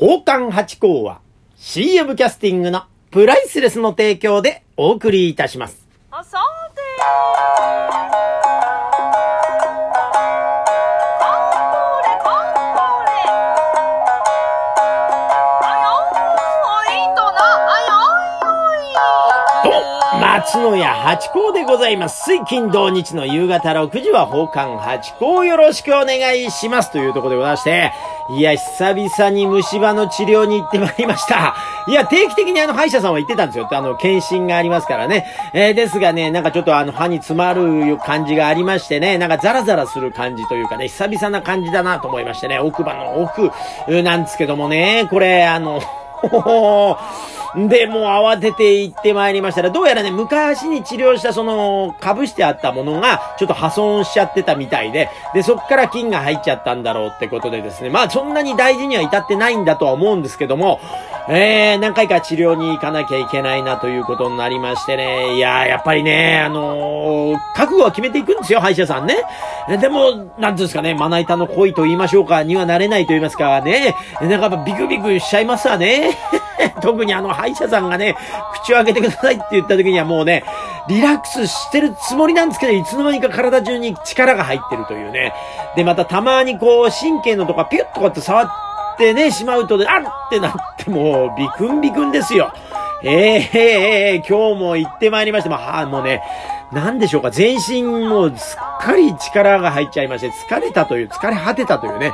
宝冠八甲は CM キャスティングのプライスレスの提供でお送りいたします。あさてこれこれあよーいとなあよーいと、松野屋八甲でございます。水金土日の夕方6時は宝冠八甲よろしくお願いします。というところでございまして、いや、久々に虫歯の治療に行ってまいりました。いや、定期的にあの歯医者さんは行ってたんですよ。あの、検診がありますからね。えーですがね、なんかちょっとあの歯に詰まる感じがありましてね、なんかザラザラする感じというかね、久々な感じだなと思いましてね、奥歯の奥なんですけどもね、これ、あの、ほほほで、もう慌てて行ってまいりましたら、どうやらね、昔に治療したその、被してあったものが、ちょっと破損しちゃってたみたいで、で、そっから菌が入っちゃったんだろうってことでですね、まあそんなに大事には至ってないんだとは思うんですけども、えー、何回か治療に行かなきゃいけないなということになりましてね、いやー、やっぱりね、あのー覚悟は決めていくんですよ、歯医者さんね。でも、なんですかね、まな板の恋と言いましょうか、にはなれないと言いますかね、なんかやっぱビクビクしちゃいますわね。特にあの歯医者さんがね、口を開けてくださいって言った時にはもうね、リラックスしてるつもりなんですけど、いつの間にか体中に力が入ってるというね。で、またたまにこう、神経のとかピュッとこうやって触ってね、しまうとね、あっってなってもう、ビクンビクンですよ。えええええ今日も行ってまいりまして、まあ、もうね、なんでしょうか、全身もうすっかり力が入っちゃいまして、疲れたという、疲れ果てたというね。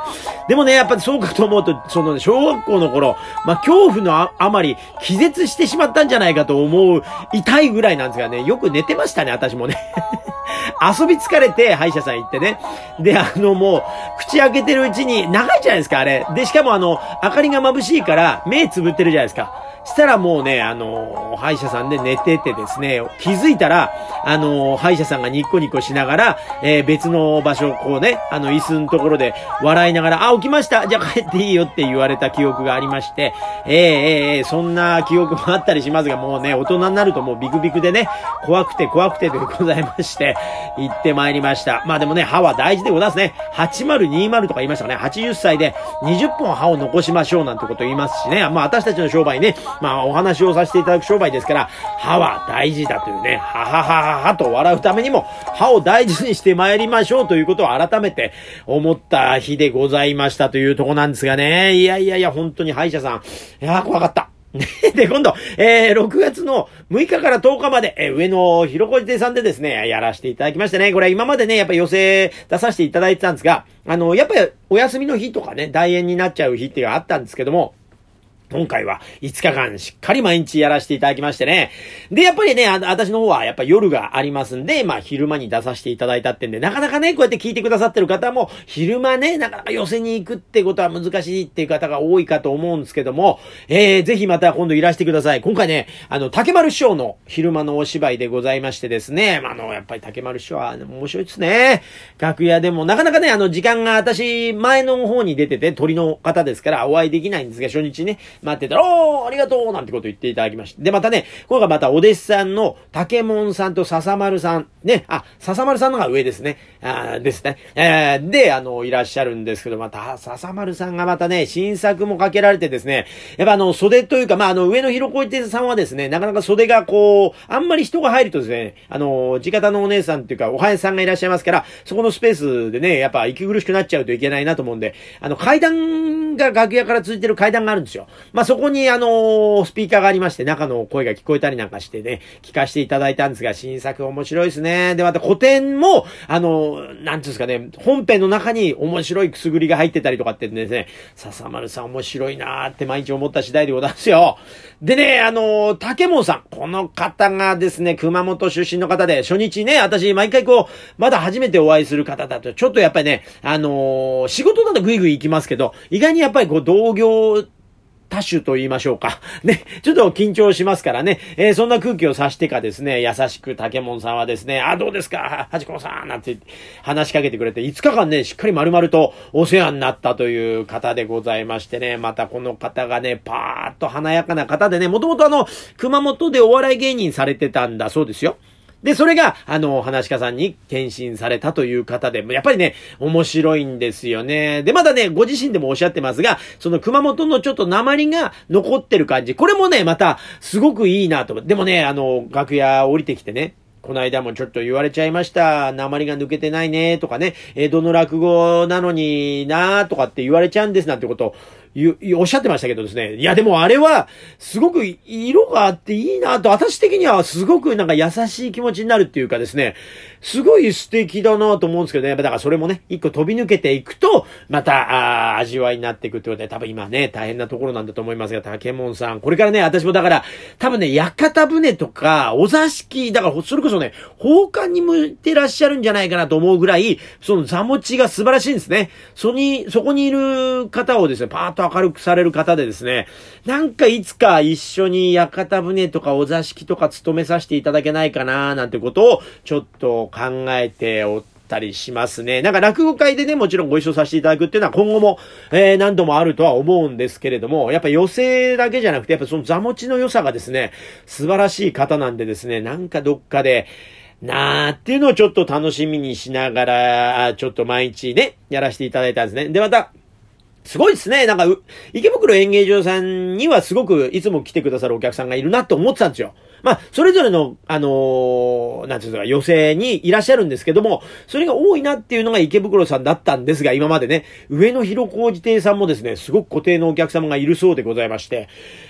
でもね、やっぱりそうかと思うと、その、小学校の頃、まあ、恐怖のああまり気絶してしまったんじゃないかと思う、痛いぐらいなんですがね、よく寝てましたね、私もね。遊び疲れて歯医者さん行ってね。で、あのもう、口開けてるうちに長いじゃないですか、あれ。で、しかもあの、明かりが眩しいから目つぶってるじゃないですか。したらもうね、あの、歯医者さんで寝ててですね、気づいたら、あの、歯医者さんがニッコニコしながら、えー別の場所をこうね、あの、椅子のところで笑いながら、あ、起きましたじゃあ帰っていいよって言われた記憶がありまして、え、えーそんな記憶もあったりしますが、もうね、大人になるともうビクビクでね、怖くて怖くてでございまして、行ってまいりました。まあでもね、歯は大事でございますね。8020とか言いましたかね。80歳で20本歯を残しましょうなんてこと言いますしね。まあ私たちの商売ね、まあお話をさせていただく商売ですから、歯は大事だというね、はははははと笑うためにも、歯を大事にして参りましょうということを改めて思った日でございましたというとこなんですがね。いやいやいや、本当に歯医者さん。いや、怖かった。で、今度、えー、6月の6日から10日まで、えー上野広小路亭さんでですね、やらせていただきましたね。これ今までね、やっぱ寄せ出させていただいてたんですが、あの、やっぱりお休みの日とかね、大演になっちゃう日っていうのがあったんですけども、今回は5日間しっかり毎日やらせていただきましてね。で、やっぱりね、私の方はやっぱ夜がありますんで、まあ昼間に出させていただいたってんで、なかなかね、こうやって聞いてくださってる方も、昼間ね、なかなか寄せに行くってことは難しいっていう方が多いかと思うんですけども、えー、ぜひまた今度いらしてください。今回ね、あの、竹丸師匠の昼間のお芝居でございましてですね、まああの、やっぱり竹丸師匠は面白いですね。楽屋でも、なかなかね、あの、時間が私、前の方に出てて、鳥の方ですからお会いできないんですが、初日ね、待ってたら、おー、ありがとうなんてこと言っていただきまして。で、またね、今回またお弟子さんの竹門さんと笹丸さん、ね、あ、笹丸さんのが上ですね。あーですね。えー、で、あの、いらっしゃるんですけど、また、笹丸さんがまたね、新作もかけられてですね、やっぱあの、袖というか、まあ、あの、上の広小池さんはですね、なかなか袖がこう、あんまり人が入るとですね、あの、地方のお姉さんっていうか、おはやさんがいらっしゃいますから、そこのスペースでね、やっぱ息苦しくなっちゃうといけないなと思うんで、あの、階段が楽屋から続いてる階段があるんですよ。まあ、そこにあの、スピーカーがありまして、中の声が聞こえたりなんかしてね、聞かせていただいたんですが、新作面白いですね。で、また古典も、あの、なんていうんですかね、本編の中に面白いくすぐりが入ってたりとかってですね、笹丸さん面白いなーって毎日思った次第でございますよ。でね、あの、竹門さん、この方がですね、熊本出身の方で、初日ね、私毎回こう、まだ初めてお会いする方だと、ちょっとやっぱりね、あの仕事だとグイグイ行きますけど、意外にやっぱりこう、同業、多種と言いましょうか。ね、ちょっと緊張しますからね。えーそんな空気を察してかですね、優しく竹門さんはですね、あ、どうですか？はじこさんなんて話しかけてくれて、5日間ね、しっかり丸々とお世話になったという方でございましてね、またこの方がね、パーッと華やかな方でね、もともとあの、熊本でお笑い芸人されてたんだそうですよ。で、それが、あの、話し家さんに転身されたという方で、やっぱりね、面白いんですよね。で、まだね、ご自身でもおっしゃってますが、その熊本のちょっと鉛が残ってる感じ。これもね、また、すごくいいなと。でもね、あの、楽屋降りてきてね、この間もちょっと言われちゃいました。鉛が抜けてないね、とかね、江戸の落語なのにな、とかって言われちゃうんですなんてこと、おっしゃってましたけどですね。いや、でもあれは、すごく色があっていいなと、私的にはすごくなんか優しい気持ちになるっていうかですね、すごい素敵だなと思うんですけどね。やっぱだからそれもね、一個飛び抜けていくと、また、あ味わいになっていくってことで、多分今ね、大変なところなんだと思いますが、竹門さん。これからね、私もだから、多分ね、屋形船とか、お座敷、だから、それこそね、奉還に向いてらっしゃるんじゃないかなと思うぐらい、その座持ちが素晴らしいんですね。そに、そこにいる方をですね、パーッと明るくされる方でですね、なんかいつか一緒に屋形船とかお座敷とか務めさせていただけないかな、なんてことを、ちょっと考えておったりしますね。なんか落語会でね、もちろんご一緒させていただくっていうのは今後も、えー、何度もあるとは思うんですけれども、やっぱ寄席だけじゃなくて、やっぱその座持ちの良さがですね、素晴らしい方なんでですね、なんかどっかで、なーっていうのをちょっと楽しみにしながら、ちょっと毎日ね、やらせていただいたんですね。で、また、すごいですね。なんか、池袋演芸場さんにはすごくいつも来てくださるお客さんがいるなって思ってたんですよ。まあ、それぞれの、あのー、なんていうか、寄席にいらっしゃるんですけども、それが多いなっていうのが池袋さんだったんですが、今までね、上野広小路亭さんもですね、すごく固定のお客様がいるそうでございまして、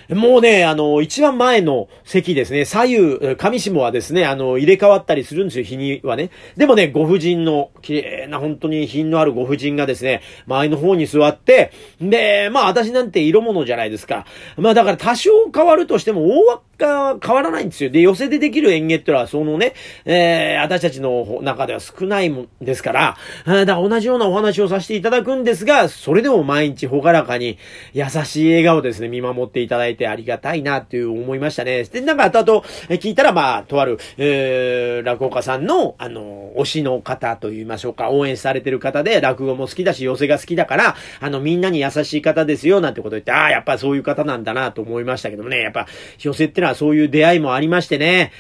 もうね、あの、一番前の席ですね、左右、上下はですね、あの、入れ替わったりするんですよ、日にはね。でもね、ご婦人の、綺麗な、本当に品のあるご婦人がですね、前の方に座って、で、まあ私なんて色物じゃないですか。まあだから多少変わるとしても、大枠が変わらないんですよ。で、寄せでできる演芸ってのは、そのね、えー、私たちの中では少ないもんですから、だから同じようなお話をさせていただくんですが、それでも毎日ほがらかに優しい笑顔ですね、見守っていただいてありがたいなっていう思いましたね。で、なんか後々聞いたら、まあ、とある、えー、落語家さんの、あの、推しの方と言いましょうか、応援されてる方で、落語も好きだし、寄せが好きだから、あの、みんなに優しい方ですよ、なんてこと言って、ああ、やっぱそういう方なんだなと思いましたけどもね、やっぱ、寄せってのはそういう出会いもありましてね、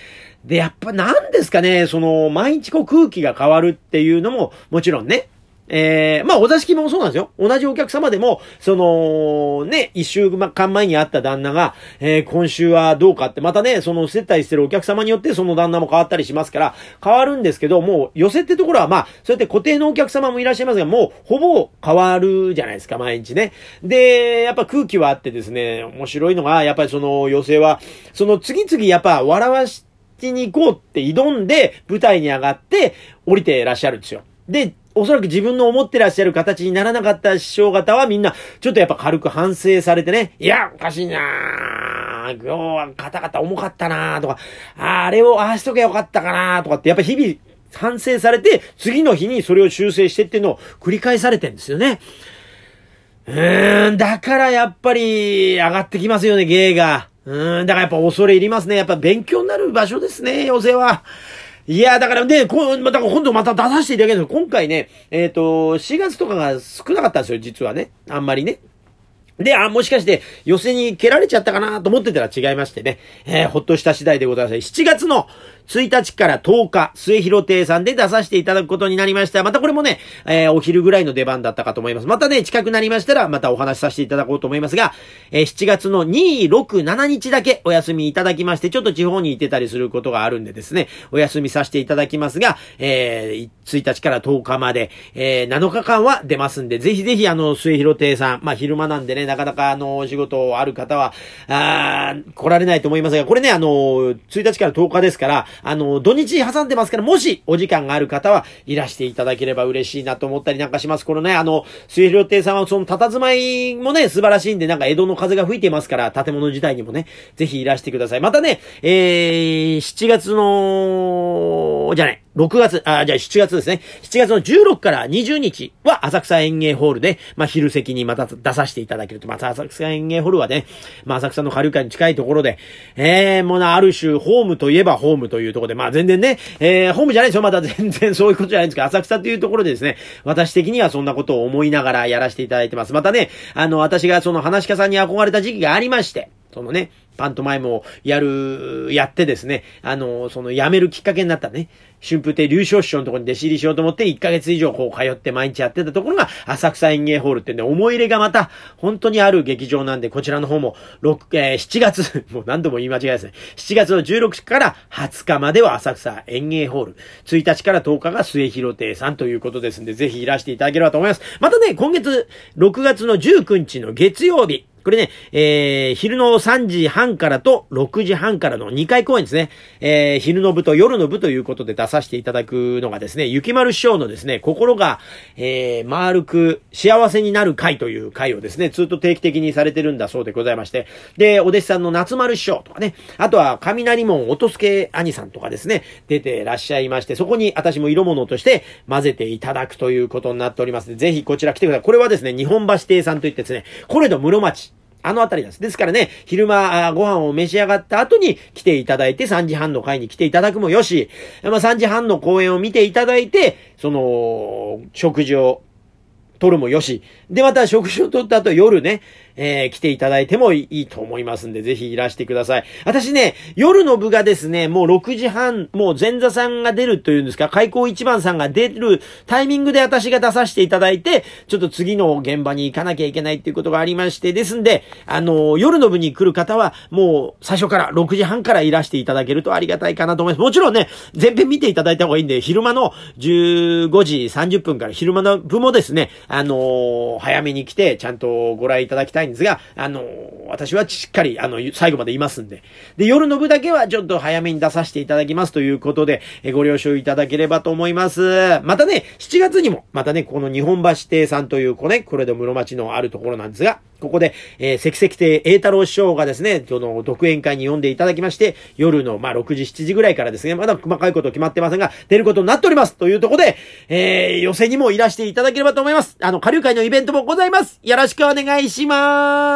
で、やっぱなんですかね、その、毎日こう空気が変わるっていうのも、もちろんね、えー、まあ、お座敷もそうなんですよ。同じお客様でも、その、ね、一週間前に会った旦那が、えー、今週はどうかって、またね、その接待してるお客様によってその旦那も変わったりしますから、変わるんですけど、もう、寄せってところは、まあ、そうやって固定のお客様もいらっしゃいますが、もう、ほぼ変わるじゃないですか、毎日ね。で、やっぱ空気はあってですね、面白いのが、やっぱりその、寄せは、その、次々やっぱ、笑わし、に行こうって挑んで、舞台に上がって、降りていらっしゃるんですよ。で、おそらく自分の思ってらっしゃる形にならなかった師匠方はみんな、ちょっとやっぱ軽く反省されてね、いや、おかしいなぁ、今日は肩々重かったなぁとか、あれをああしとけばよかったかなぁとかって、やっぱ日々反省されて、次の日にそれを修正してっていうのを繰り返されてんですよね。うーん、だからやっぱり上がってきますよね、芸が。うーん、だからやっぱ恐れ入りますね。やっぱ勉強になる場所ですね、寄席は。いや、だからね、こう、だから今度また出させていただけるんです。今回ね、えっ、と、4月とかが少なかったんですよ、実はね。あんまりね。で、あ、もしかして、寄せに蹴られちゃったかなと思ってたら違いましてね。えー、ほっとした次第でございます。7月の1日から10日、末広亭さんで出させていただくことになりました。またこれもね、えー、お昼ぐらいの出番だったかと思います。またね、近くなりましたら、またお話しさせていただこうと思いますが、えー、7月の2、6、7日だけお休みいただきまして、ちょっと地方に行ってたりすることがあるんでですね、お休みさせていただきますが、えー、1日から10日まで、えー、7日間は出ますんで、ぜひぜひあの、末広亭さん、まあ、昼間なんでね、なかなかあの、お仕事ある方は、あー来られないと思いますが、これね、あの、1日から10日ですから、あの、土日挟んでますから、もしお時間がある方はいらしていただければ嬉しいなと思ったりなんかします。このね、あの、末広亭さんはその佇まいもね、素晴らしいんで、なんか江戸の風が吹いてますから、建物自体にもね、ぜひいらしてください。またね、えー、7月の、じゃない、6月、あ、じゃあ7月ですね。7月の16から20日は浅草園芸ホールで、まあ、昼席にまた出させていただけると。また浅草園芸ホールはね、まあ、浅草の下流会に近いところで、えー、もうな、ある種、ホームといえばホームというところで、まあ、全然ね、えー、ホームじゃないですよ。まだ全然 そういうことじゃないんですけど、浅草というところでですね、私的にはそんなことを思いながらやらせていただいてます。またね、あの、私がその話し家さんに憧れた時期がありまして、そのね、パントマイムをやる、やってですね、あの、その辞めるきっかけになったね、春風亭流昇師匠のところに弟子入りしようと思って1ヶ月以上こう通って毎日やってたところが浅草園芸ホールってね、思い入れがまた本当にある劇場なんで、こちらの方も6、えー、7月、もう何度も言い間違いですね。7月の16日から20日までは浅草園芸ホール。1日から10日が末広亭さんということですんで、ぜひいらしていただければと思います。またね、今月6月の19日の月曜日、これね、えー、昼の3時半からと6時半からの2回公演ですね。えー、昼の部と夜の部ということで出させていただくのがですね、雪丸師匠のですね、心が、えー、丸く幸せになる会という会をですね、ずっと定期的にされてるんだそうでございまして、で、お弟子さんの夏丸師匠とかね、あとは雷門音助兄さんとかですね、出てらっしゃいまして、そこに私も色物として混ぜていただくということになっております、ぜひこちら来てください。これはですね、日本橋亭さんといってですね、これど室町、あのあたりです。ですからね、昼間ご飯を召し上がった後に来ていただいて、3時半の会に来ていただくもよし、まあ3時半の公演を見ていただいて、その、食事を取るもよし。で、また食事を取った後夜ね、えー、来ていただいてもいいと思いますんで、ぜひいらしてください。私ね、夜の部がですね、もう6時半、もう前座さんが出るというんですか、開口一番さんが出るタイミングで私が出させていただいて、ちょっと次の現場に行かなきゃいけないっていうことがありまして、ですんで、あの、夜の部に来る方は、もう最初から6時半からいらしていただけるとありがたいかなと思います。もちろんね、前編見ていただいた方がいいんで、昼間の15時30分から昼間の部もですね、あの、早めに来て、ちゃんとご覧いただきたいんですが、あの、私はしっかり、あの、最後までいますんで。で、夜の部だけはちょっと早めに出させていただきますということで、えご了承いただければと思います。またね、7月にも、またね、この日本橋亭さんという子ね、これで室町のあるところなんですが、ここで、えー、関石亭栄太郎師匠がですね、その、独演会に呼んでいただきまして、夜の、まあ、6時、7時ぐらいからですね、まだ細かいこと決まってませんが、出ることになっておりますというところで、えー、寄せにもいらしていただければと思います。あの、下流会のイベントもございます。よろしくお願いします。啊